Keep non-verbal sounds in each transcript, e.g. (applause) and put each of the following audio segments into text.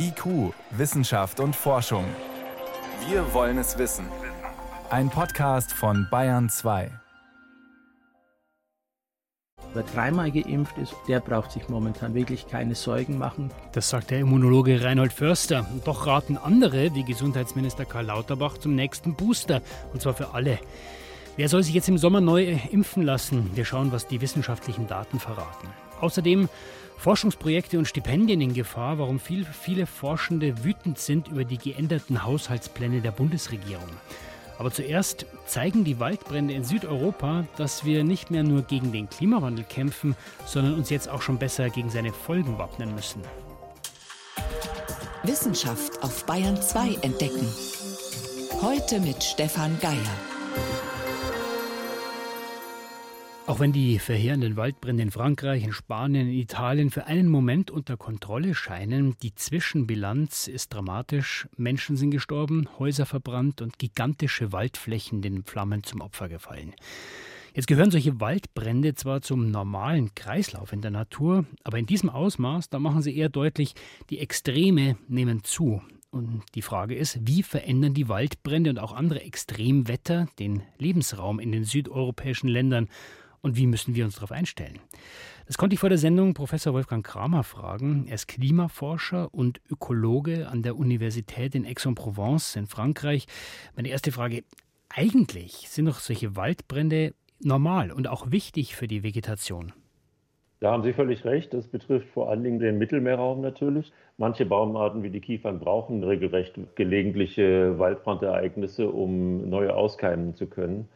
IQ, Wissenschaft und Forschung. Wir wollen es wissen. Ein Podcast von Bayern 2. Wer dreimal geimpft ist, der braucht sich momentan wirklich keine Sorgen machen. Das sagt der Immunologe Reinhold Förster. Doch raten andere, wie Gesundheitsminister Karl Lauterbach, zum nächsten Booster. Und zwar für alle. Wer soll sich jetzt im Sommer neu impfen lassen? Wir schauen, was die wissenschaftlichen Daten verraten. Außerdem Forschungsprojekte und Stipendien in Gefahr, warum viel, viele Forschende wütend sind über die geänderten Haushaltspläne der Bundesregierung. Aber zuerst zeigen die Waldbrände in Südeuropa, dass wir nicht mehr nur gegen den Klimawandel kämpfen, sondern uns jetzt auch schon besser gegen seine Folgen wappnen müssen. Wissenschaft auf Bayern 2 entdecken. Heute mit Stefan Geier. Auch wenn die verheerenden Waldbrände in Frankreich, in Spanien, in Italien für einen Moment unter Kontrolle scheinen, die Zwischenbilanz ist dramatisch. Menschen sind gestorben, Häuser verbrannt und gigantische Waldflächen den Flammen zum Opfer gefallen. Jetzt gehören solche Waldbrände zwar zum normalen Kreislauf in der Natur, aber in diesem Ausmaß, da machen sie eher deutlich, die Extreme nehmen zu. Und die Frage ist, wie verändern die Waldbrände und auch andere Extremwetter den Lebensraum in den südeuropäischen Ländern? Und wie müssen wir uns darauf einstellen? Das konnte ich vor der Sendung Professor Wolfgang Kramer fragen. Er ist Klimaforscher und Ökologe an der Universität in Aix-en-Provence in Frankreich. Meine erste Frage, eigentlich sind doch solche Waldbrände normal und auch wichtig für die Vegetation. Da haben Sie völlig recht. Das betrifft vor allen Dingen den Mittelmeerraum natürlich. Manche Baumarten wie die Kiefern brauchen regelrecht gelegentliche Waldbrandereignisse, um neue auskeimen zu können.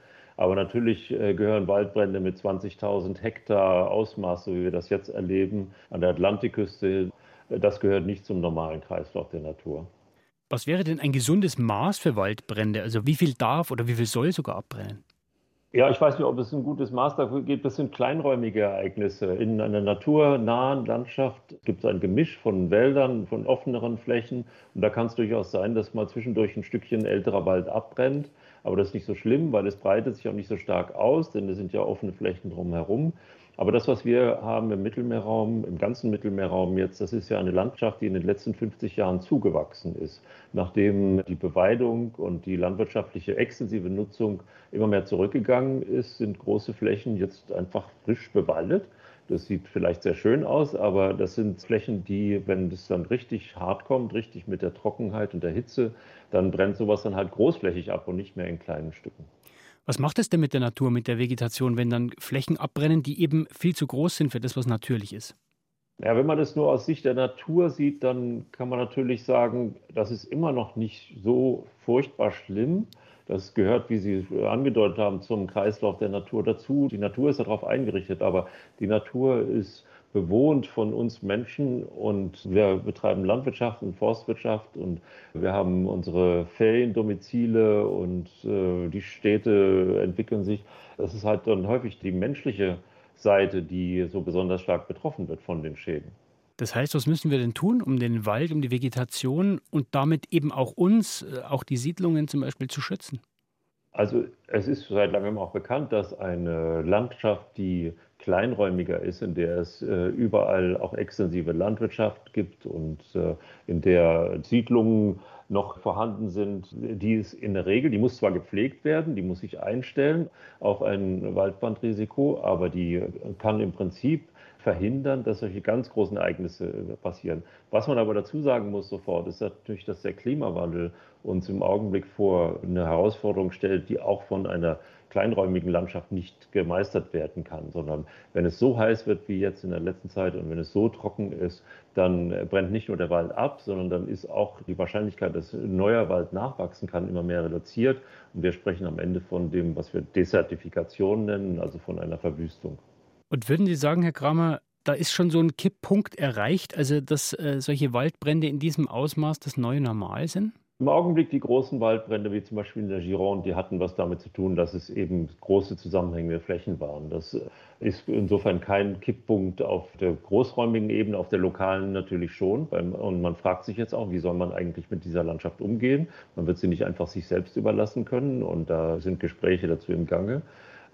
Aber natürlich äh, gehören Waldbrände mit 20.000 Hektar Ausmaß, so wie wir das jetzt erleben, an der Atlantikküste, äh, das gehört nicht zum normalen Kreislauf der Natur. Was wäre denn ein gesundes Maß für Waldbrände? Also wie viel darf oder wie viel soll sogar abbrennen? Ja, ich weiß nicht, ob es ein gutes Maß dafür gibt. Das sind kleinräumige Ereignisse. In einer naturnahen Landschaft gibt es ein Gemisch von Wäldern, von offeneren Flächen. Und da kann es durchaus sein, dass mal zwischendurch ein Stückchen älterer Wald abbrennt. Aber das ist nicht so schlimm, weil es breitet sich auch nicht so stark aus, denn es sind ja offene Flächen drumherum. Aber das, was wir haben im Mittelmeerraum, im ganzen Mittelmeerraum jetzt, das ist ja eine Landschaft, die in den letzten 50 Jahren zugewachsen ist, nachdem die Beweidung und die landwirtschaftliche extensive Nutzung immer mehr zurückgegangen ist, sind große Flächen jetzt einfach frisch bewaldet. Das sieht vielleicht sehr schön aus, aber das sind Flächen, die, wenn es dann richtig hart kommt, richtig mit der Trockenheit und der Hitze, dann brennt sowas dann halt großflächig ab und nicht mehr in kleinen Stücken. Was macht es denn mit der Natur, mit der Vegetation, wenn dann Flächen abbrennen, die eben viel zu groß sind für das, was natürlich ist? Ja, wenn man das nur aus Sicht der Natur sieht, dann kann man natürlich sagen, das ist immer noch nicht so furchtbar schlimm. Das gehört, wie Sie angedeutet haben, zum Kreislauf der Natur dazu. Die Natur ist darauf eingerichtet, aber die Natur ist bewohnt von uns Menschen und wir betreiben Landwirtschaft und Forstwirtschaft und wir haben unsere Feriendomizile und äh, die Städte entwickeln sich. Das ist halt dann häufig die menschliche Seite, die so besonders stark betroffen wird von den Schäden. Das heißt, was müssen wir denn tun, um den Wald, um die Vegetation und damit eben auch uns, äh, auch die Siedlungen zum Beispiel zu schützen? Also es ist seit langem auch bekannt, dass eine Landschaft, die kleinräumiger ist, in der es äh, überall auch extensive Landwirtschaft gibt und äh, in der Siedlungen noch vorhanden sind, die ist in der Regel, die muss zwar gepflegt werden, die muss sich einstellen auf ein Waldbrandrisiko, aber die kann im Prinzip verhindern, dass solche ganz großen Ereignisse äh, passieren. Was man aber dazu sagen muss sofort, ist natürlich, dass der Klimawandel uns im Augenblick vor eine Herausforderung stellt, die auch von einer kleinräumigen Landschaft nicht gemeistert werden kann, sondern wenn es so heiß wird wie jetzt in der letzten Zeit und wenn es so trocken ist, dann brennt nicht nur der Wald ab, sondern dann ist auch die Wahrscheinlichkeit, dass neuer Wald nachwachsen kann, immer mehr reduziert. Und wir sprechen am Ende von dem, was wir Desertifikation nennen, also von einer Verwüstung. Und würden Sie sagen, Herr Kramer, da ist schon so ein Kipppunkt erreicht, also dass äh, solche Waldbrände in diesem Ausmaß das neue Normal sind? Im Augenblick die großen Waldbrände, wie zum Beispiel in der Gironde, die hatten was damit zu tun, dass es eben große zusammenhängende Flächen waren. Das ist insofern kein Kipppunkt auf der großräumigen Ebene, auf der lokalen natürlich schon. Und man fragt sich jetzt auch, wie soll man eigentlich mit dieser Landschaft umgehen? Man wird sie nicht einfach sich selbst überlassen können und da sind Gespräche dazu im Gange.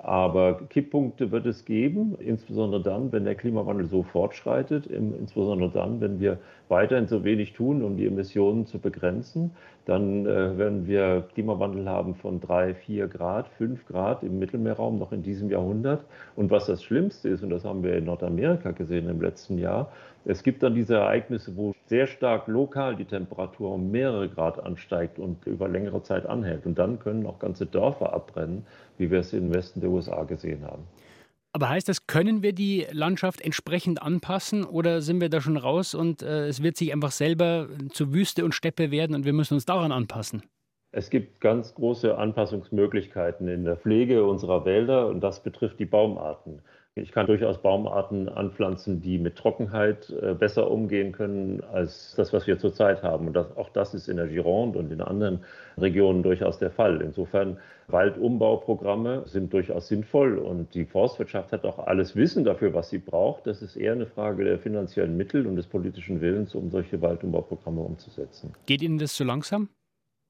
Aber Kipppunkte wird es geben, insbesondere dann, wenn der Klimawandel so fortschreitet, insbesondere dann, wenn wir weiterhin so wenig tun, um die Emissionen zu begrenzen. Dann äh, werden wir Klimawandel haben von drei, vier Grad, fünf Grad im Mittelmeerraum noch in diesem Jahrhundert. Und was das Schlimmste ist, und das haben wir in Nordamerika gesehen im letzten Jahr, es gibt dann diese Ereignisse, wo sehr stark lokal die Temperatur um mehrere Grad ansteigt und über längere Zeit anhält. Und dann können auch ganze Dörfer abbrennen, wie wir es im Westen der USA gesehen haben. Aber heißt das, können wir die Landschaft entsprechend anpassen oder sind wir da schon raus und äh, es wird sich einfach selber zur Wüste und Steppe werden und wir müssen uns daran anpassen? Es gibt ganz große Anpassungsmöglichkeiten in der Pflege unserer Wälder und das betrifft die Baumarten. Ich kann durchaus Baumarten anpflanzen, die mit Trockenheit äh, besser umgehen können als das, was wir zurzeit haben. Und das, auch das ist in der Gironde und in anderen Regionen durchaus der Fall. Insofern Waldumbauprogramme sind durchaus sinnvoll und die Forstwirtschaft hat auch alles Wissen dafür, was sie braucht. Das ist eher eine Frage der finanziellen Mittel und des politischen Willens, um solche Waldumbauprogramme umzusetzen. Geht Ihnen das zu langsam?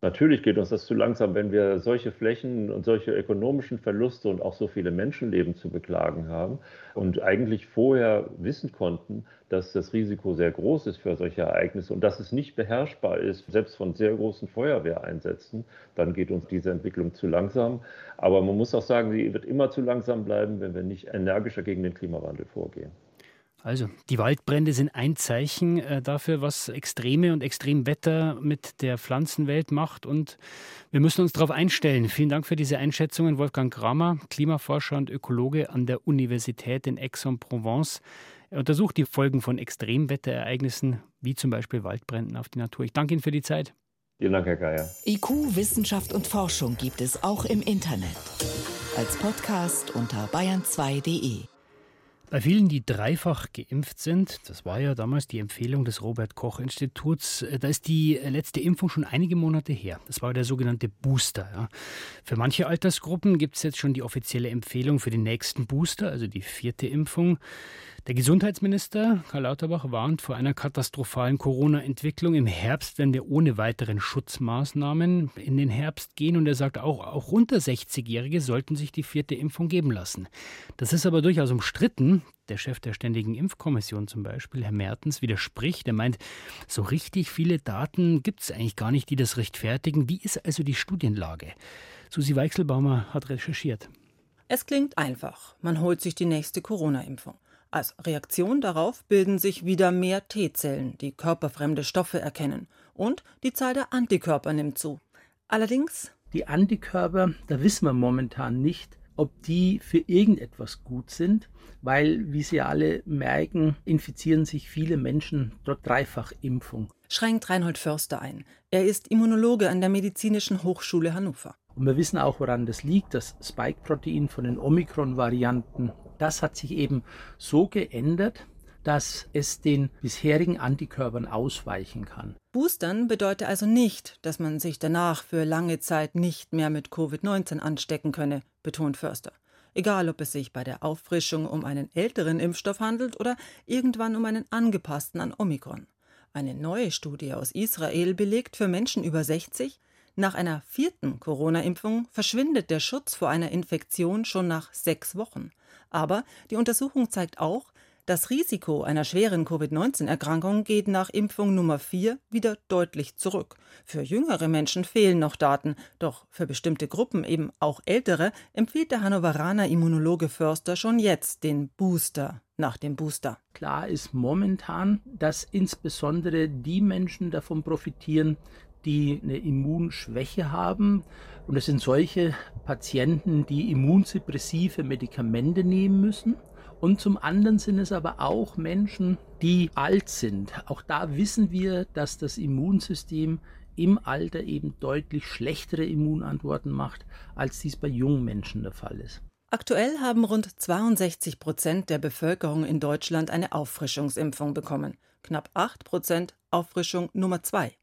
Natürlich geht uns das zu langsam, wenn wir solche Flächen und solche ökonomischen Verluste und auch so viele Menschenleben zu beklagen haben und eigentlich vorher wissen konnten, dass das Risiko sehr groß ist für solche Ereignisse und dass es nicht beherrschbar ist, selbst von sehr großen Feuerwehreinsätzen, dann geht uns diese Entwicklung zu langsam. Aber man muss auch sagen, sie wird immer zu langsam bleiben, wenn wir nicht energischer gegen den Klimawandel vorgehen. Also, die Waldbrände sind ein Zeichen äh, dafür, was Extreme und Extremwetter mit der Pflanzenwelt macht. Und wir müssen uns darauf einstellen. Vielen Dank für diese Einschätzungen, Wolfgang Kramer, Klimaforscher und Ökologe an der Universität in Aix-en-Provence. Er untersucht die Folgen von Extremwetterereignissen, wie zum Beispiel Waldbränden auf die Natur. Ich danke Ihnen für die Zeit. Vielen Dank, Herr Geier. IQ, Wissenschaft und Forschung gibt es auch im Internet. Als Podcast unter bayern2.de. Bei vielen, die dreifach geimpft sind, das war ja damals die Empfehlung des Robert Koch Instituts, äh, da ist die letzte Impfung schon einige Monate her. Das war der sogenannte Booster. Ja. Für manche Altersgruppen gibt es jetzt schon die offizielle Empfehlung für den nächsten Booster, also die vierte Impfung. Der Gesundheitsminister Karl Lauterbach warnt vor einer katastrophalen Corona-Entwicklung im Herbst, wenn wir ohne weiteren Schutzmaßnahmen in den Herbst gehen. Und er sagt auch, auch unter 60-Jährige sollten sich die vierte Impfung geben lassen. Das ist aber durchaus umstritten. Der Chef der Ständigen Impfkommission zum Beispiel, Herr Mertens, widerspricht. Er meint, so richtig viele Daten gibt es eigentlich gar nicht, die das rechtfertigen. Wie ist also die Studienlage? Susi Weichselbaumer hat recherchiert. Es klingt einfach. Man holt sich die nächste Corona-Impfung. Als Reaktion darauf bilden sich wieder mehr T-Zellen, die körperfremde Stoffe erkennen, und die Zahl der Antikörper nimmt zu. Allerdings die Antikörper, da wissen wir momentan nicht, ob die für irgendetwas gut sind, weil, wie Sie alle merken, infizieren sich viele Menschen dort Dreifachimpfung. Schränkt Reinhold Förster ein. Er ist Immunologe an der Medizinischen Hochschule Hannover. Und wir wissen auch, woran das liegt. Das Spike-Protein von den Omikron-Varianten das hat sich eben so geändert, dass es den bisherigen Antikörpern ausweichen kann. Boostern bedeutet also nicht, dass man sich danach für lange Zeit nicht mehr mit Covid-19 anstecken könne, betont Förster. Egal, ob es sich bei der Auffrischung um einen älteren Impfstoff handelt oder irgendwann um einen angepassten an Omikron. Eine neue Studie aus Israel belegt für Menschen über 60, nach einer vierten Corona-Impfung verschwindet der Schutz vor einer Infektion schon nach sechs Wochen. Aber die Untersuchung zeigt auch, das Risiko einer schweren Covid-19-Erkrankung geht nach Impfung Nummer 4 wieder deutlich zurück. Für jüngere Menschen fehlen noch Daten, doch für bestimmte Gruppen, eben auch ältere, empfiehlt der Hannoveraner Immunologe Förster schon jetzt den Booster nach dem Booster. Klar ist momentan, dass insbesondere die Menschen davon profitieren, die eine Immunschwäche haben. Und es sind solche Patienten, die immunsuppressive Medikamente nehmen müssen. Und zum anderen sind es aber auch Menschen, die alt sind. Auch da wissen wir, dass das Immunsystem im Alter eben deutlich schlechtere Immunantworten macht, als dies bei jungen Menschen der Fall ist. Aktuell haben rund 62 Prozent der Bevölkerung in Deutschland eine Auffrischungsimpfung bekommen. Knapp 8 Prozent Auffrischung Nummer 2.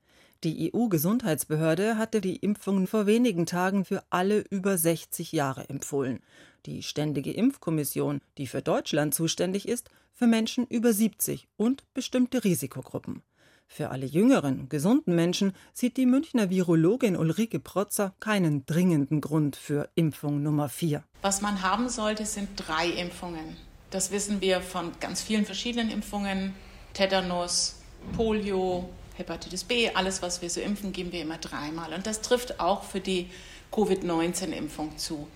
Die EU-Gesundheitsbehörde hatte die Impfung vor wenigen Tagen für alle über 60 Jahre empfohlen. Die Ständige Impfkommission, die für Deutschland zuständig ist, für Menschen über 70 und bestimmte Risikogruppen. Für alle jüngeren, gesunden Menschen sieht die Münchner Virologin Ulrike Protzer keinen dringenden Grund für Impfung Nummer 4. Was man haben sollte, sind drei Impfungen. Das wissen wir von ganz vielen verschiedenen Impfungen. Tetanus, Polio, Hepatitis B, alles, was wir so impfen, geben wir immer dreimal. Und das trifft auch für die Covid-19-Impfung zu.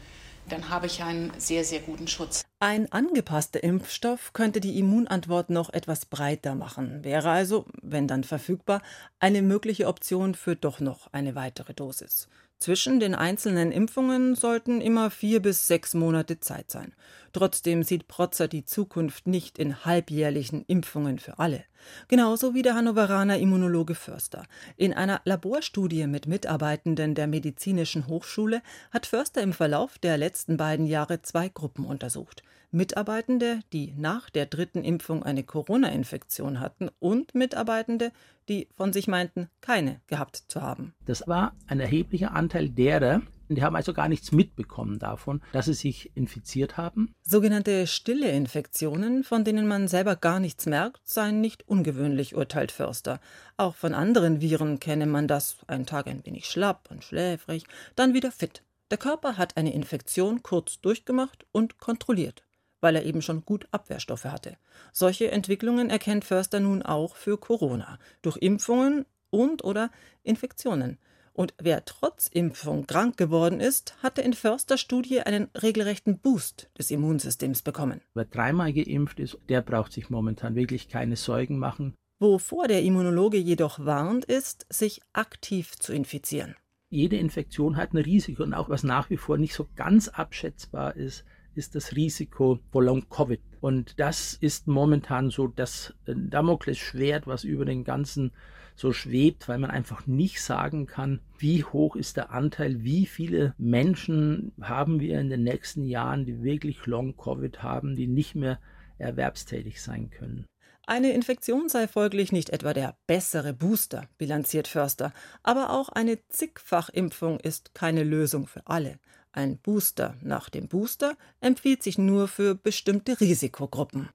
Dann habe ich einen sehr, sehr guten Schutz. Ein angepasster Impfstoff könnte die Immunantwort noch etwas breiter machen, wäre also, wenn dann verfügbar, eine mögliche Option für doch noch eine weitere Dosis. Zwischen den einzelnen Impfungen sollten immer vier bis sechs Monate Zeit sein. Trotzdem sieht Protzer die Zukunft nicht in halbjährlichen Impfungen für alle. Genauso wie der Hannoveraner Immunologe Förster. In einer Laborstudie mit Mitarbeitenden der Medizinischen Hochschule hat Förster im Verlauf der letzten beiden Jahre zwei Gruppen untersucht. Mitarbeitende, die nach der dritten Impfung eine Corona-Infektion hatten und Mitarbeitende, die von sich meinten, keine gehabt zu haben. Das war ein erheblicher Anteil derer, die haben also gar nichts mitbekommen davon, dass sie sich infiziert haben. Sogenannte stille Infektionen, von denen man selber gar nichts merkt, seien nicht ungewöhnlich, urteilt Förster. Auch von anderen Viren kenne man das, einen Tag ein wenig schlapp und schläfrig, dann wieder fit. Der Körper hat eine Infektion kurz durchgemacht und kontrolliert weil er eben schon gut Abwehrstoffe hatte. Solche Entwicklungen erkennt Förster nun auch für Corona durch Impfungen und oder Infektionen. Und wer trotz Impfung krank geworden ist, hatte in Förster Studie einen regelrechten Boost des Immunsystems bekommen. Wer dreimal geimpft ist, der braucht sich momentan wirklich keine Sorgen machen. Wovor der Immunologe jedoch warnt, ist, sich aktiv zu infizieren. Jede Infektion hat ein Risiko und auch was nach wie vor nicht so ganz abschätzbar ist, ist das Risiko vor Long-Covid. Und das ist momentan so das äh, Damoklesschwert, was über den ganzen so schwebt, weil man einfach nicht sagen kann, wie hoch ist der Anteil, wie viele Menschen haben wir in den nächsten Jahren, die wirklich Long-Covid haben, die nicht mehr erwerbstätig sein können. Eine Infektion sei folglich nicht etwa der bessere Booster, bilanziert Förster, aber auch eine Zigfachimpfung ist keine Lösung für alle. Ein Booster nach dem Booster empfiehlt sich nur für bestimmte Risikogruppen.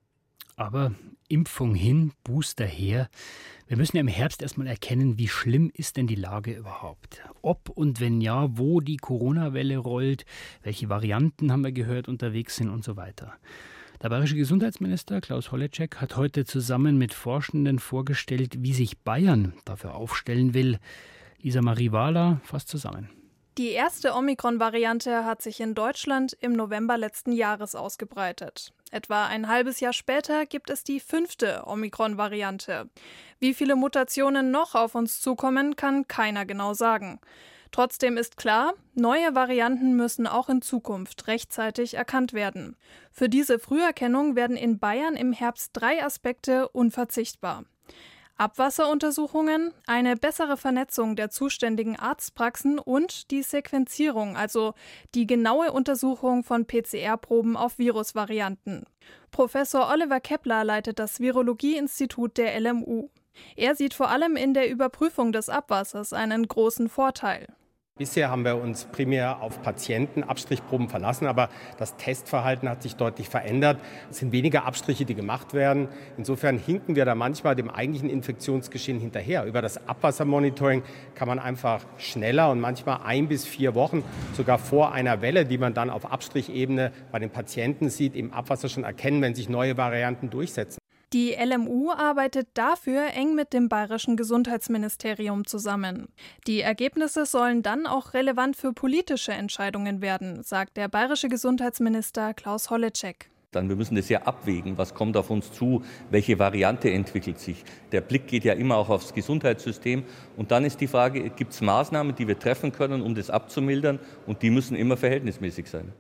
Aber Impfung hin, Booster her. Wir müssen ja im Herbst erstmal erkennen, wie schlimm ist denn die Lage überhaupt? Ob und wenn ja, wo die Corona-Welle rollt, welche Varianten haben wir gehört unterwegs sind und so weiter. Der bayerische Gesundheitsminister Klaus Holleczek hat heute zusammen mit Forschenden vorgestellt, wie sich Bayern dafür aufstellen will. Lisa Marie Wahler fasst zusammen. Die erste Omikron-Variante hat sich in Deutschland im November letzten Jahres ausgebreitet. Etwa ein halbes Jahr später gibt es die fünfte Omikron-Variante. Wie viele Mutationen noch auf uns zukommen, kann keiner genau sagen. Trotzdem ist klar, neue Varianten müssen auch in Zukunft rechtzeitig erkannt werden. Für diese Früherkennung werden in Bayern im Herbst drei Aspekte unverzichtbar. Abwasseruntersuchungen, eine bessere Vernetzung der zuständigen Arztpraxen und die Sequenzierung, also die genaue Untersuchung von PCR-Proben auf Virusvarianten. Professor Oliver Kepler leitet das Virologieinstitut der LMU. Er sieht vor allem in der Überprüfung des Abwassers einen großen Vorteil. Bisher haben wir uns primär auf Patientenabstrichproben verlassen, aber das Testverhalten hat sich deutlich verändert. Es sind weniger Abstriche, die gemacht werden. Insofern hinken wir da manchmal dem eigentlichen Infektionsgeschehen hinterher. Über das Abwassermonitoring kann man einfach schneller und manchmal ein bis vier Wochen, sogar vor einer Welle, die man dann auf Abstrichebene bei den Patienten sieht, im Abwasser schon erkennen, wenn sich neue Varianten durchsetzen. Die LMU arbeitet dafür eng mit dem bayerischen Gesundheitsministerium zusammen. Die Ergebnisse sollen dann auch relevant für politische Entscheidungen werden, sagt der bayerische Gesundheitsminister Klaus Holleczek. Dann wir müssen das ja abwägen, was kommt auf uns zu, welche Variante entwickelt sich. Der Blick geht ja immer auch aufs Gesundheitssystem und dann ist die Frage, gibt es Maßnahmen, die wir treffen können, um das abzumildern und die müssen immer verhältnismäßig sein.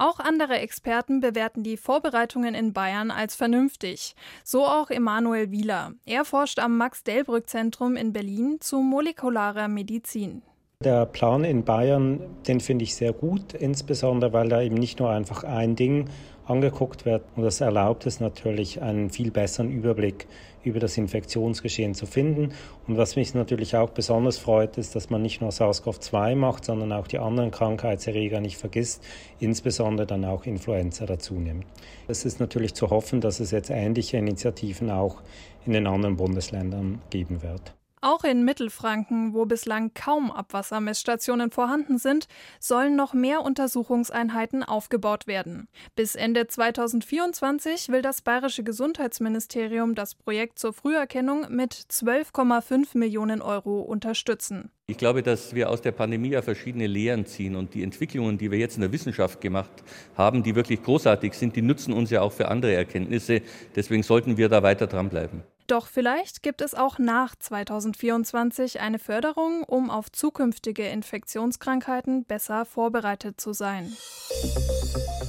Auch andere Experten bewerten die Vorbereitungen in Bayern als vernünftig. So auch Emanuel Wieler. Er forscht am Max-Delbrück-Zentrum in Berlin zu molekularer Medizin. Der Plan in Bayern, den finde ich sehr gut, insbesondere weil da eben nicht nur einfach ein Ding angeguckt wird. Und das erlaubt es natürlich einen viel besseren Überblick über das Infektionsgeschehen zu finden. Und was mich natürlich auch besonders freut, ist, dass man nicht nur SARS-CoV-2 macht, sondern auch die anderen Krankheitserreger nicht vergisst, insbesondere dann auch Influenza dazu nimmt. Es ist natürlich zu hoffen, dass es jetzt ähnliche Initiativen auch in den anderen Bundesländern geben wird. Auch in Mittelfranken, wo bislang kaum Abwassermessstationen vorhanden sind, sollen noch mehr Untersuchungseinheiten aufgebaut werden. Bis Ende 2024 will das bayerische Gesundheitsministerium das Projekt zur Früherkennung mit 12,5 Millionen Euro unterstützen. Ich glaube, dass wir aus der Pandemie ja verschiedene Lehren ziehen und die Entwicklungen, die wir jetzt in der Wissenschaft gemacht haben, die wirklich großartig sind, die nutzen uns ja auch für andere Erkenntnisse. Deswegen sollten wir da weiter dranbleiben. Doch vielleicht gibt es auch nach 2024 eine Förderung, um auf zukünftige Infektionskrankheiten besser vorbereitet zu sein.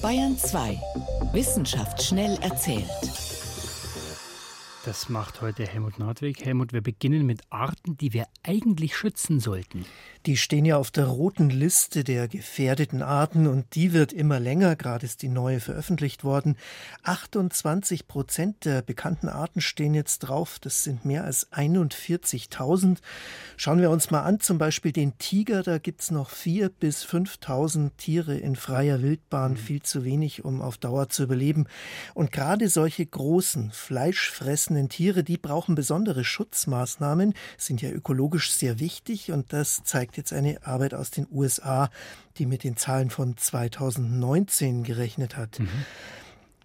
Bayern 2. Wissenschaft schnell erzählt. Das macht heute Helmut Nordwig. Helmut, wir beginnen mit Arten, die wir eigentlich schützen sollten. Die stehen ja auf der roten Liste der gefährdeten Arten und die wird immer länger. Gerade ist die neue veröffentlicht worden. 28 Prozent der bekannten Arten stehen jetzt drauf. Das sind mehr als 41.000. Schauen wir uns mal an, zum Beispiel den Tiger. Da gibt es noch 4.000 bis 5.000 Tiere in freier Wildbahn. Mhm. Viel zu wenig, um auf Dauer zu überleben. Und gerade solche großen, fleischfressenden Tiere, die brauchen besondere Schutzmaßnahmen, sind ja ökologisch sehr wichtig und das zeigt zeigt jetzt eine Arbeit aus den USA, die mit den Zahlen von 2019 gerechnet hat. Mhm.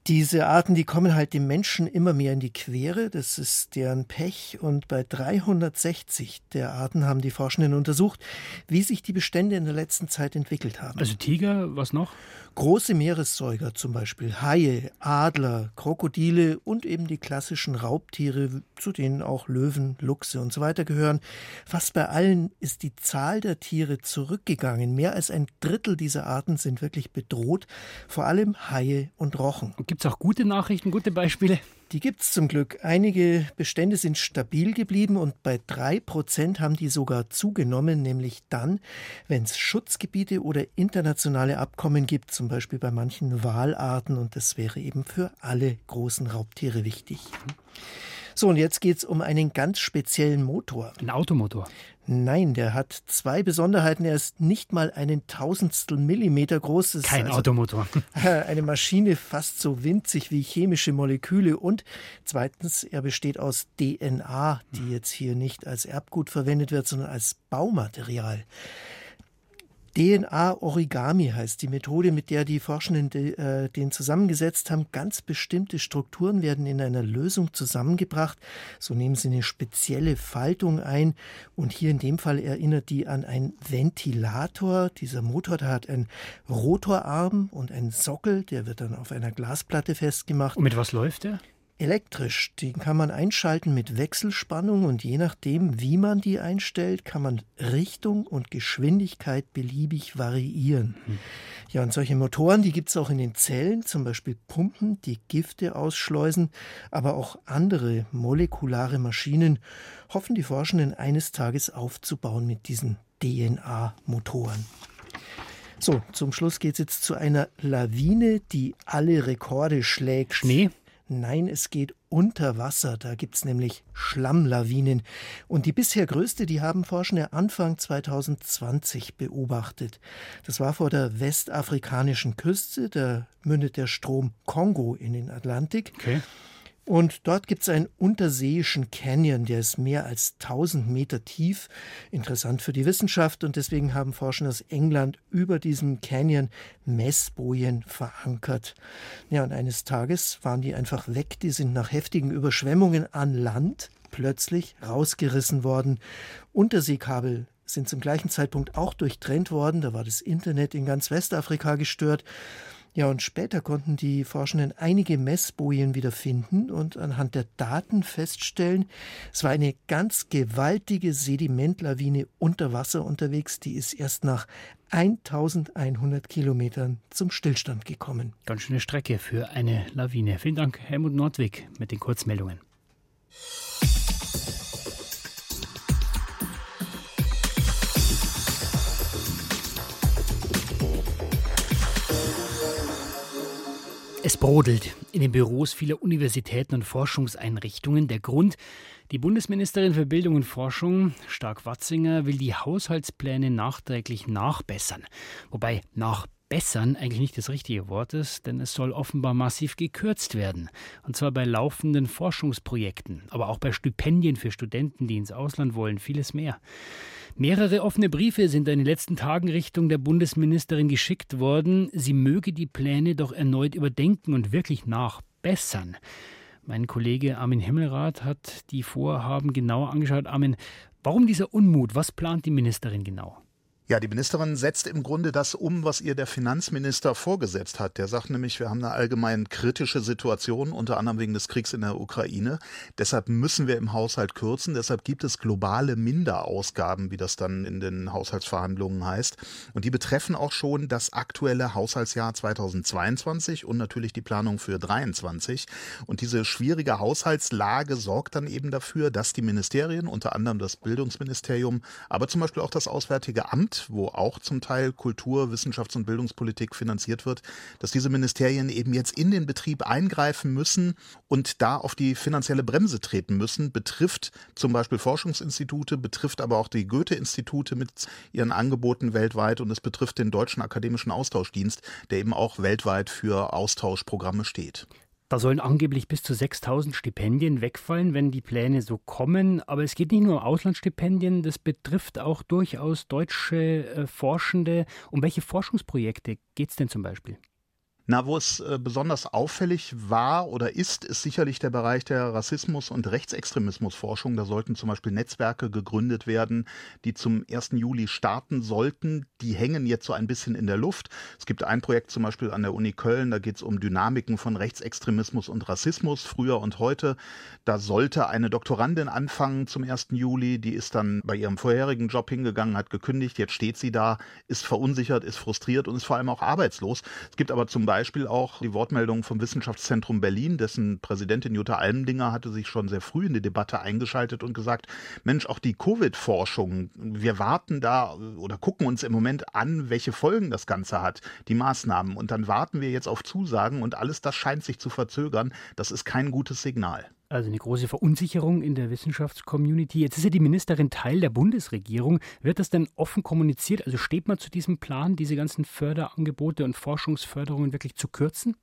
Diese Arten, die kommen halt dem Menschen immer mehr in die Quere. Das ist deren Pech. Und bei 360 der Arten haben die Forschenden untersucht, wie sich die Bestände in der letzten Zeit entwickelt haben. Also Tiger, was noch? Große Meeressäuger, zum Beispiel Haie, Adler, Krokodile und eben die klassischen Raubtiere, zu denen auch Löwen, Luchse und so weiter gehören. Fast bei allen ist die Zahl der Tiere zurückgegangen. Mehr als ein Drittel dieser Arten sind wirklich bedroht, vor allem Haie und Rochen. Gibt es auch gute Nachrichten, gute Beispiele? Die gibt es zum Glück. Einige Bestände sind stabil geblieben und bei drei Prozent haben die sogar zugenommen, nämlich dann, wenn es Schutzgebiete oder internationale Abkommen gibt, zum Beispiel bei manchen Walarten und das wäre eben für alle großen Raubtiere wichtig. So, und jetzt geht es um einen ganz speziellen Motor. Ein Automotor. Nein, der hat zwei Besonderheiten. Er ist nicht mal einen Tausendstel Millimeter groß. Das Kein also Automotor. (laughs) Eine Maschine fast so winzig wie chemische Moleküle. Und zweitens, er besteht aus DNA, die jetzt hier nicht als Erbgut verwendet wird, sondern als Baumaterial. DNA-Origami heißt die Methode, mit der die Forschenden äh, den zusammengesetzt haben. Ganz bestimmte Strukturen werden in einer Lösung zusammengebracht. So nehmen sie eine spezielle Faltung ein. Und hier in dem Fall erinnert die an einen Ventilator. Dieser Motor hat einen Rotorarm und einen Sockel. Der wird dann auf einer Glasplatte festgemacht. Und mit was läuft der? Elektrisch. Den kann man einschalten mit Wechselspannung und je nachdem, wie man die einstellt, kann man Richtung und Geschwindigkeit beliebig variieren. Hm. Ja, und solche Motoren, die gibt es auch in den Zellen, zum Beispiel Pumpen, die Gifte ausschleusen, aber auch andere molekulare Maschinen hoffen die Forschenden eines Tages aufzubauen mit diesen DNA-Motoren. So, zum Schluss geht es jetzt zu einer Lawine, die alle Rekorde schlägt. Schnee? Nein, es geht unter Wasser. Da gibt es nämlich Schlammlawinen. Und die bisher größte, die haben Forschende Anfang 2020 beobachtet. Das war vor der westafrikanischen Küste. Da mündet der Strom Kongo in den Atlantik. Okay. Und dort gibt es einen unterseeischen Canyon, der ist mehr als 1000 Meter tief. Interessant für die Wissenschaft und deswegen haben Forscher aus England über diesem Canyon Messbojen verankert. Ja, und eines Tages waren die einfach weg. Die sind nach heftigen Überschwemmungen an Land plötzlich rausgerissen worden. Unterseekabel sind zum gleichen Zeitpunkt auch durchtrennt worden. Da war das Internet in ganz Westafrika gestört. Ja, und später konnten die Forschenden einige Messbojen wieder finden und anhand der Daten feststellen, es war eine ganz gewaltige Sedimentlawine unter Wasser unterwegs, die ist erst nach 1100 Kilometern zum Stillstand gekommen. Ganz schöne Strecke für eine Lawine. Vielen Dank, Helmut Nordwig, mit den Kurzmeldungen. Es brodelt in den Büros vieler Universitäten und Forschungseinrichtungen. Der Grund, die Bundesministerin für Bildung und Forschung, Stark-Watzinger, will die Haushaltspläne nachträglich nachbessern. Wobei nachbessern eigentlich nicht das richtige Wort ist, denn es soll offenbar massiv gekürzt werden. Und zwar bei laufenden Forschungsprojekten, aber auch bei Stipendien für Studenten, die ins Ausland wollen, vieles mehr. Mehrere offene Briefe sind in den letzten Tagen Richtung der Bundesministerin geschickt worden. Sie möge die Pläne doch erneut überdenken und wirklich nachbessern. Mein Kollege Armin Himmelrath hat die Vorhaben genauer angeschaut. Armin, warum dieser Unmut? Was plant die Ministerin genau? Ja, die Ministerin setzt im Grunde das um, was ihr der Finanzminister vorgesetzt hat. Der sagt nämlich, wir haben eine allgemein kritische Situation, unter anderem wegen des Kriegs in der Ukraine. Deshalb müssen wir im Haushalt kürzen. Deshalb gibt es globale Minderausgaben, wie das dann in den Haushaltsverhandlungen heißt. Und die betreffen auch schon das aktuelle Haushaltsjahr 2022 und natürlich die Planung für 2023. Und diese schwierige Haushaltslage sorgt dann eben dafür, dass die Ministerien, unter anderem das Bildungsministerium, aber zum Beispiel auch das Auswärtige Amt, wo auch zum Teil Kultur, Wissenschafts- und Bildungspolitik finanziert wird, dass diese Ministerien eben jetzt in den Betrieb eingreifen müssen und da auf die finanzielle Bremse treten müssen, betrifft zum Beispiel Forschungsinstitute, betrifft aber auch die Goethe-Institute mit ihren Angeboten weltweit und es betrifft den Deutschen Akademischen Austauschdienst, der eben auch weltweit für Austauschprogramme steht. Da sollen angeblich bis zu 6000 Stipendien wegfallen, wenn die Pläne so kommen. Aber es geht nicht nur um Auslandsstipendien, das betrifft auch durchaus deutsche äh, Forschende. Um welche Forschungsprojekte geht es denn zum Beispiel? Na, wo es äh, besonders auffällig war oder ist, ist sicherlich der Bereich der Rassismus- und Rechtsextremismusforschung. Da sollten zum Beispiel Netzwerke gegründet werden, die zum 1. Juli starten sollten. Die hängen jetzt so ein bisschen in der Luft. Es gibt ein Projekt zum Beispiel an der Uni Köln, da geht es um Dynamiken von Rechtsextremismus und Rassismus, früher und heute. Da sollte eine Doktorandin anfangen zum 1. Juli. Die ist dann bei ihrem vorherigen Job hingegangen, hat gekündigt. Jetzt steht sie da, ist verunsichert, ist frustriert und ist vor allem auch arbeitslos. Es gibt aber zum Beispiel Beispiel auch die Wortmeldung vom Wissenschaftszentrum Berlin, dessen Präsidentin Jutta Almendinger hatte sich schon sehr früh in die Debatte eingeschaltet und gesagt, Mensch, auch die Covid-Forschung, wir warten da oder gucken uns im Moment an, welche Folgen das Ganze hat, die Maßnahmen. Und dann warten wir jetzt auf Zusagen und alles das scheint sich zu verzögern. Das ist kein gutes Signal. Also eine große Verunsicherung in der Wissenschaftscommunity. Jetzt ist ja die Ministerin Teil der Bundesregierung. Wird das denn offen kommuniziert? Also steht man zu diesem Plan, diese ganzen Förderangebote und Forschungsförderungen wirklich zu kürzen?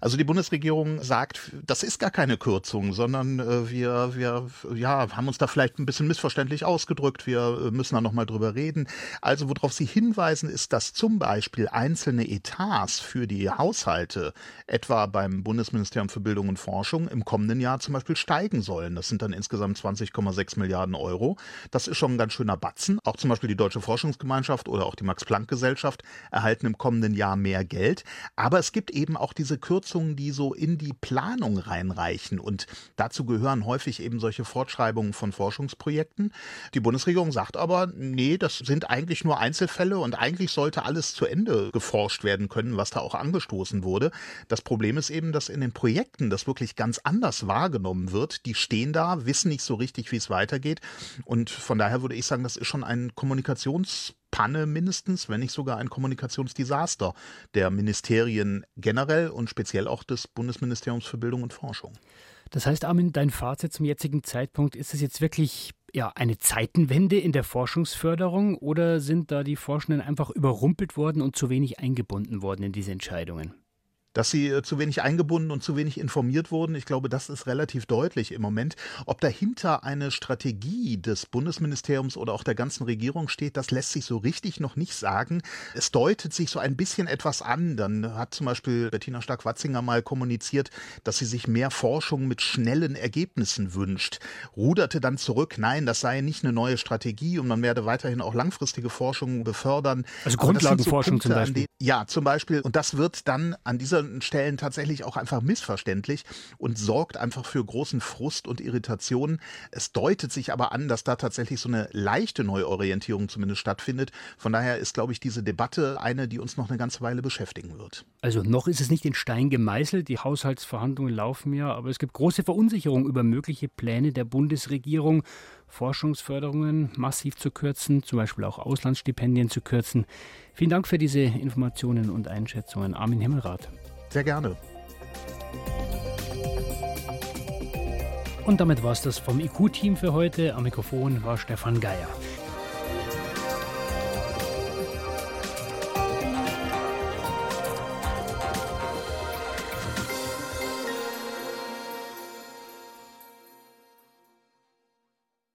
Also die Bundesregierung sagt, das ist gar keine Kürzung, sondern äh, wir, wir ja, haben uns da vielleicht ein bisschen missverständlich ausgedrückt. Wir äh, müssen da nochmal drüber reden. Also worauf Sie hinweisen, ist, dass zum Beispiel einzelne Etats für die Haushalte, etwa beim Bundesministerium für Bildung und Forschung, im kommenden Jahr zum Beispiel steigen sollen. Das sind dann insgesamt 20,6 Milliarden Euro. Das ist schon ein ganz schöner Batzen. Auch zum Beispiel die Deutsche Forschungsgemeinschaft oder auch die Max-Planck-Gesellschaft erhalten im kommenden Jahr mehr Geld. Aber es gibt eben auch diese Kürzung Kürzungen, die so in die Planung reinreichen. Und dazu gehören häufig eben solche Fortschreibungen von Forschungsprojekten. Die Bundesregierung sagt aber, nee, das sind eigentlich nur Einzelfälle und eigentlich sollte alles zu Ende geforscht werden können, was da auch angestoßen wurde. Das Problem ist eben, dass in den Projekten das wirklich ganz anders wahrgenommen wird. Die stehen da, wissen nicht so richtig, wie es weitergeht. Und von daher würde ich sagen, das ist schon ein Kommunikations Panne mindestens, wenn nicht sogar ein Kommunikationsdesaster der Ministerien generell und speziell auch des Bundesministeriums für Bildung und Forschung. Das heißt, Armin, dein Fazit zum jetzigen Zeitpunkt, ist es jetzt wirklich ja, eine Zeitenwende in der Forschungsförderung oder sind da die Forschenden einfach überrumpelt worden und zu wenig eingebunden worden in diese Entscheidungen? Dass sie äh, zu wenig eingebunden und zu wenig informiert wurden. Ich glaube, das ist relativ deutlich im Moment. Ob dahinter eine Strategie des Bundesministeriums oder auch der ganzen Regierung steht, das lässt sich so richtig noch nicht sagen. Es deutet sich so ein bisschen etwas an. Dann hat zum Beispiel Bettina Stark-Watzinger mal kommuniziert, dass sie sich mehr Forschung mit schnellen Ergebnissen wünscht. Ruderte dann zurück, nein, das sei nicht eine neue Strategie und man werde weiterhin auch langfristige Forschung befördern. Also Grundlagenforschung so zum Beispiel. Ja, zum Beispiel. Und das wird dann an dieser Stellen tatsächlich auch einfach missverständlich und sorgt einfach für großen Frust und Irritation. Es deutet sich aber an, dass da tatsächlich so eine leichte Neuorientierung zumindest stattfindet. Von daher ist, glaube ich, diese Debatte eine, die uns noch eine ganze Weile beschäftigen wird. Also noch ist es nicht in Stein gemeißelt, die Haushaltsverhandlungen laufen ja, aber es gibt große Verunsicherung über mögliche Pläne der Bundesregierung, Forschungsförderungen massiv zu kürzen, zum Beispiel auch Auslandsstipendien zu kürzen. Vielen Dank für diese Informationen und Einschätzungen, Armin Himmelrath. Sehr gerne. Und damit war es das vom IQ-Team für heute. Am Mikrofon war Stefan Geier.